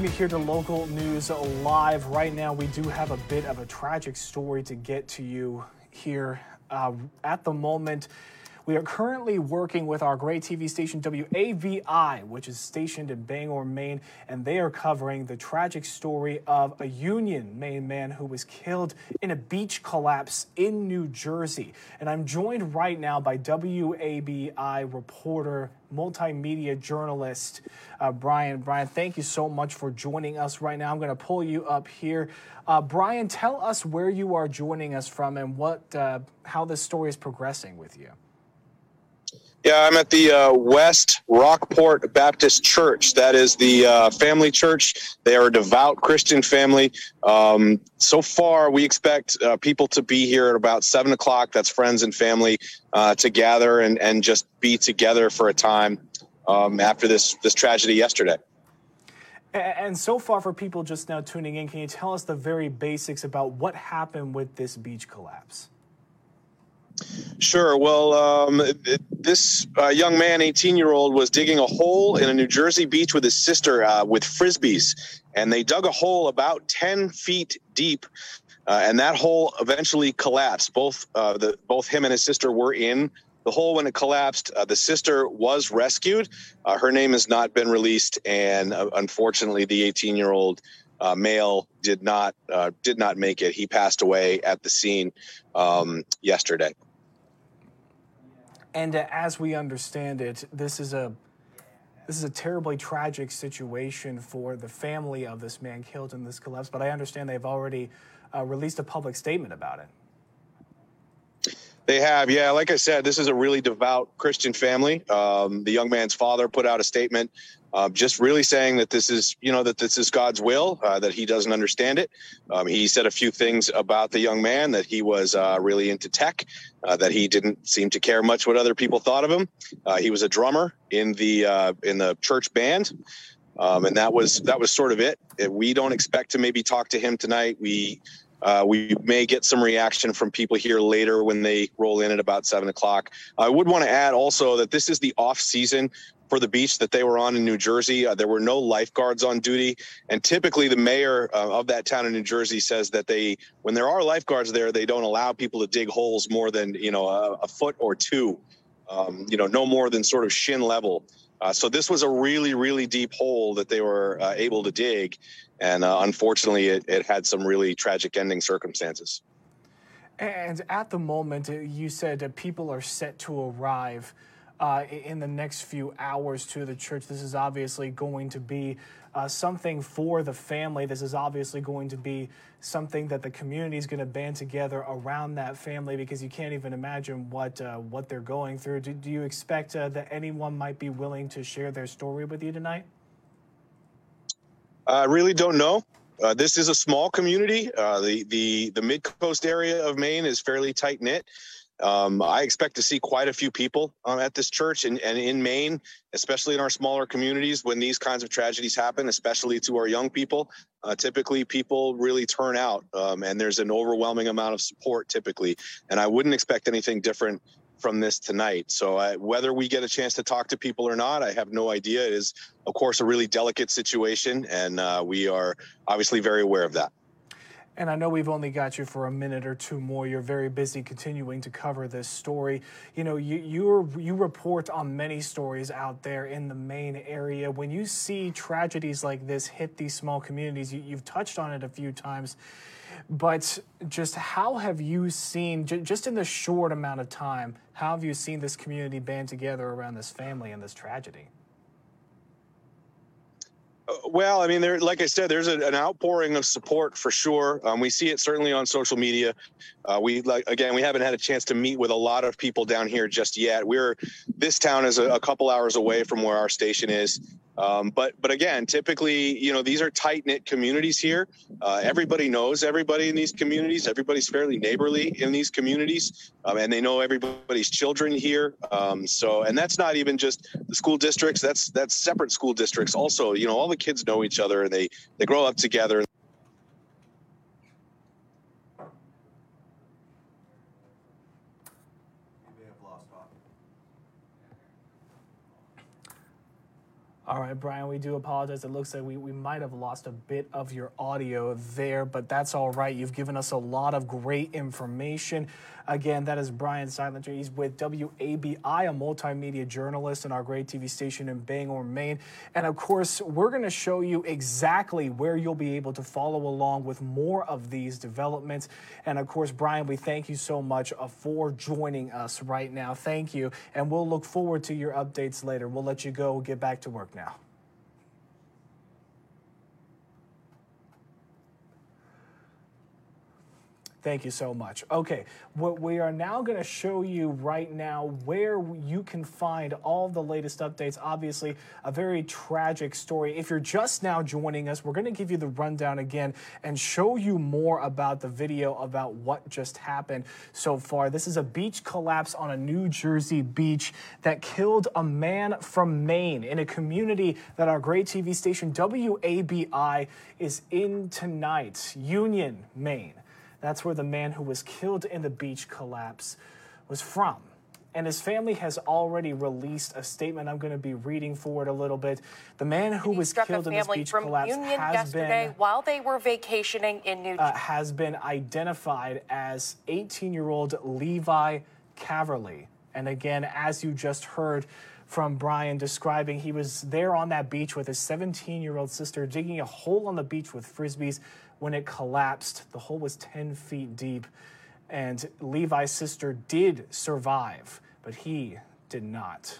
welcome you here to Local News Live. Right now, we do have a bit of a tragic story to get to you here. Uh, at the moment, we are currently working with our Gray TV station WABI, which is stationed in Bangor, Maine, and they are covering the tragic story of a Union, Maine man who was killed in a beach collapse in New Jersey. And I'm joined right now by WABI reporter, multimedia journalist uh, Brian. Brian, thank you so much for joining us right now. I'm going to pull you up here. Uh, Brian, tell us where you are joining us from and what uh, how this story is progressing with you. Yeah, I'm at the uh, West Rockport Baptist Church. That is the uh, family church. They are a devout Christian family. Um, so far, we expect uh, people to be here at about seven o'clock. That's friends and family uh, to gather and, and just be together for a time um, after this this tragedy yesterday. And so far, for people just now tuning in, can you tell us the very basics about what happened with this beach collapse? Sure. Well, um, this uh, young man, 18 year old, was digging a hole in a New Jersey beach with his sister uh, with frisbees. And they dug a hole about 10 feet deep. Uh, and that hole eventually collapsed. Both uh, the both him and his sister were in the hole when it collapsed. Uh, the sister was rescued. Uh, her name has not been released, and unfortunately, the 18 year old uh, male did not uh, did not make it. He passed away at the scene um, yesterday. And uh, as we understand it, this is a this is a terribly tragic situation for the family of this man killed in this collapse. But I understand they've already uh, released a public statement about it. They have, yeah. Like I said, this is a really devout Christian family. Um, the young man's father put out a statement, uh, just really saying that this is, you know, that this is God's will, uh, that he doesn't understand it. Um, he said a few things about the young man that he was uh, really into tech, uh, that he didn't seem to care much what other people thought of him. Uh, he was a drummer in the uh, in the church band. Um, and that was that was sort of it. We don't expect to maybe talk to him tonight. We uh, we may get some reaction from people here later when they roll in at about seven o'clock. I would want to add also that this is the off season for the beach that they were on in New Jersey. Uh, there were no lifeguards on duty, and typically the mayor uh, of that town in New Jersey says that they, when there are lifeguards there, they don't allow people to dig holes more than you know a, a foot or two, um, you know, no more than sort of shin level. Uh, so this was a really, really deep hole that they were uh, able to dig, and uh, unfortunately, it, it, had some really tragic ending circumstances. And at the moment, you said people are set to arrive uh, in the next few hours to the church. This is obviously going to be uh, something for the family. This is obviously going to be something that the community is going to band together around that family because you can't even imagine what uh, what they're going through. Do, do you expect uh, that anyone might be willing to share their story with you tonight? I really don't know. Uh, this is a small community. Uh, the the the mid coast area of Maine is fairly tight knit. Um, I expect to see quite a few people um, at this church and, and in Maine, especially in our smaller communities when these kinds of tragedies happen, especially to our young people. Uh, typically, people really turn out um, and there's an overwhelming amount of support typically. And I wouldn't expect anything different from this tonight. So uh, whether we get a chance to talk to people or not, I have no idea. It is, of course, a really delicate situation. And uh, we are obviously very aware of that. And I know we've only got you for a minute or two more. You're very busy continuing to cover this story. You know, you you you report on many stories out there in the Maine area. When you see tragedies like this hit these small communities, you, you've touched on it a few times. But just how have you seen, just in the short amount of time, how have you seen this community band together around this family and this tragedy? Well, I mean, there, like I said, there's a, an outpouring of support for sure. Um, we see it certainly on social media. Uh, we like again, we haven't had a chance to meet with a lot of people down here just yet. We're this town is a, a couple hours away from where our station is. Um, but but again, typically, you know, these are tight knit communities here. Uh, everybody knows everybody in these communities. Everybody's fairly neighborly in these communities, um, and they know everybody's children here. Um, so, and that's not even just the school districts. That's that's separate school districts. Also, you know, all the kids know each other and they they grow up together. All right, Brian, we do apologize. It looks like we, we might have lost a bit of your audio there, but that's all right. You've given us a lot of great information. Again, that is Brian Silenter. He's with WABI, a multimedia journalist in our Gray TV station in Bangor, Maine. And of course, we're going to show you exactly where you'll be able to follow along with more of these developments. And of course, Brian, we thank you so much uh, for joining us right now. Thank you. And we'll look forward to your updates later. We'll let you go get back to work now Thank you so much. Okay, what we are now going to show you right now where you can find all the latest updates. Obviously, a very tragic story. If you're just now joining us, we're going to give you the rundown again and show you more about the video about what just happened so far. This is a beach collapse on a New Jersey beach that killed a man from Maine in a community that our Gray TV station WABI is in tonight, Union, Maine. That's where the man who was killed in the beach collapse was from. And his family has already released a statement. I'm going to be reading forward a little bit. The man who was killed in this beach collapse Union has been while they were vacationing in New uh, has been identified as 18-year-old Levi Caverly. And again, as you just heard from Brian describing, he was there on that beach with his 17-year-old sister digging a hole on the beach with frisbees when it collapsed. The hole was 10 feet deep, and Levi's sister did survive, but he did not.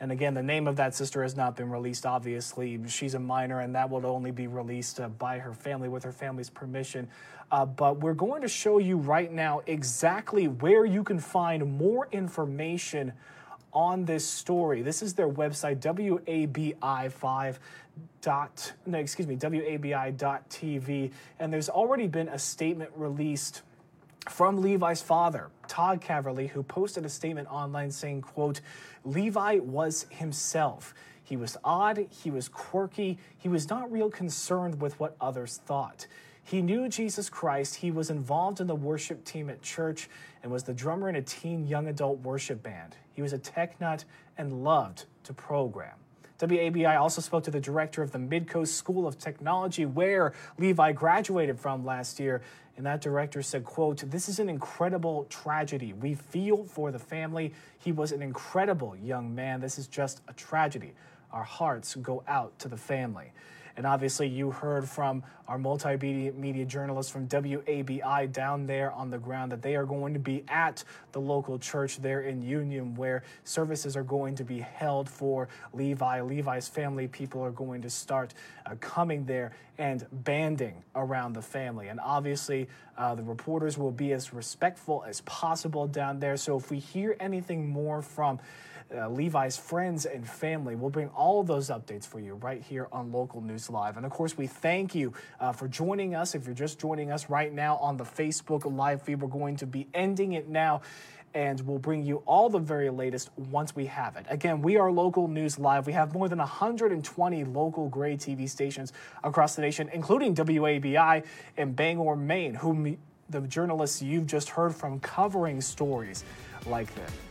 And again, the name of that sister has not been released, obviously. She's a minor, and that will only be released uh, by her family with her family's permission. Uh, but we're going to show you right now exactly where you can find more information on this story. This is their website, WABI5 dot no excuse me wabi.tv and there's already been a statement released from levi's father todd caverly who posted a statement online saying quote levi was himself. He was odd he was quirky he was not real concerned with what others thought he knew jesus christ he was involved in the worship team at church and was the drummer in a teen young adult worship band he was a tech nut and loved to program WABI also spoke to the director of the Midcoast School of Technology, where Levi graduated from last year. And that director said, quote, this is an incredible tragedy. We feel for the family. He was an incredible young man. This is just a tragedy. Our hearts go out to the family. And obviously, you heard from our multimedia media journalists from WABI down there on the ground that they are going to be at the local church there in Union where services are going to be held for Levi. Levi's family people are going to start uh, coming there and banding around the family. And obviously, uh, the reporters will be as respectful as possible down there. So if we hear anything more from uh, Levi's friends and family. We'll bring all of those updates for you right here on Local News Live. And of course, we thank you uh, for joining us. If you're just joining us right now on the Facebook Live feed, we're going to be ending it now and we'll bring you all the very latest once we have it. Again, we are Local News Live. We have more than 120 local gray TV stations across the nation, including WABI in Bangor, Maine, whom the journalists you've just heard from covering stories like this.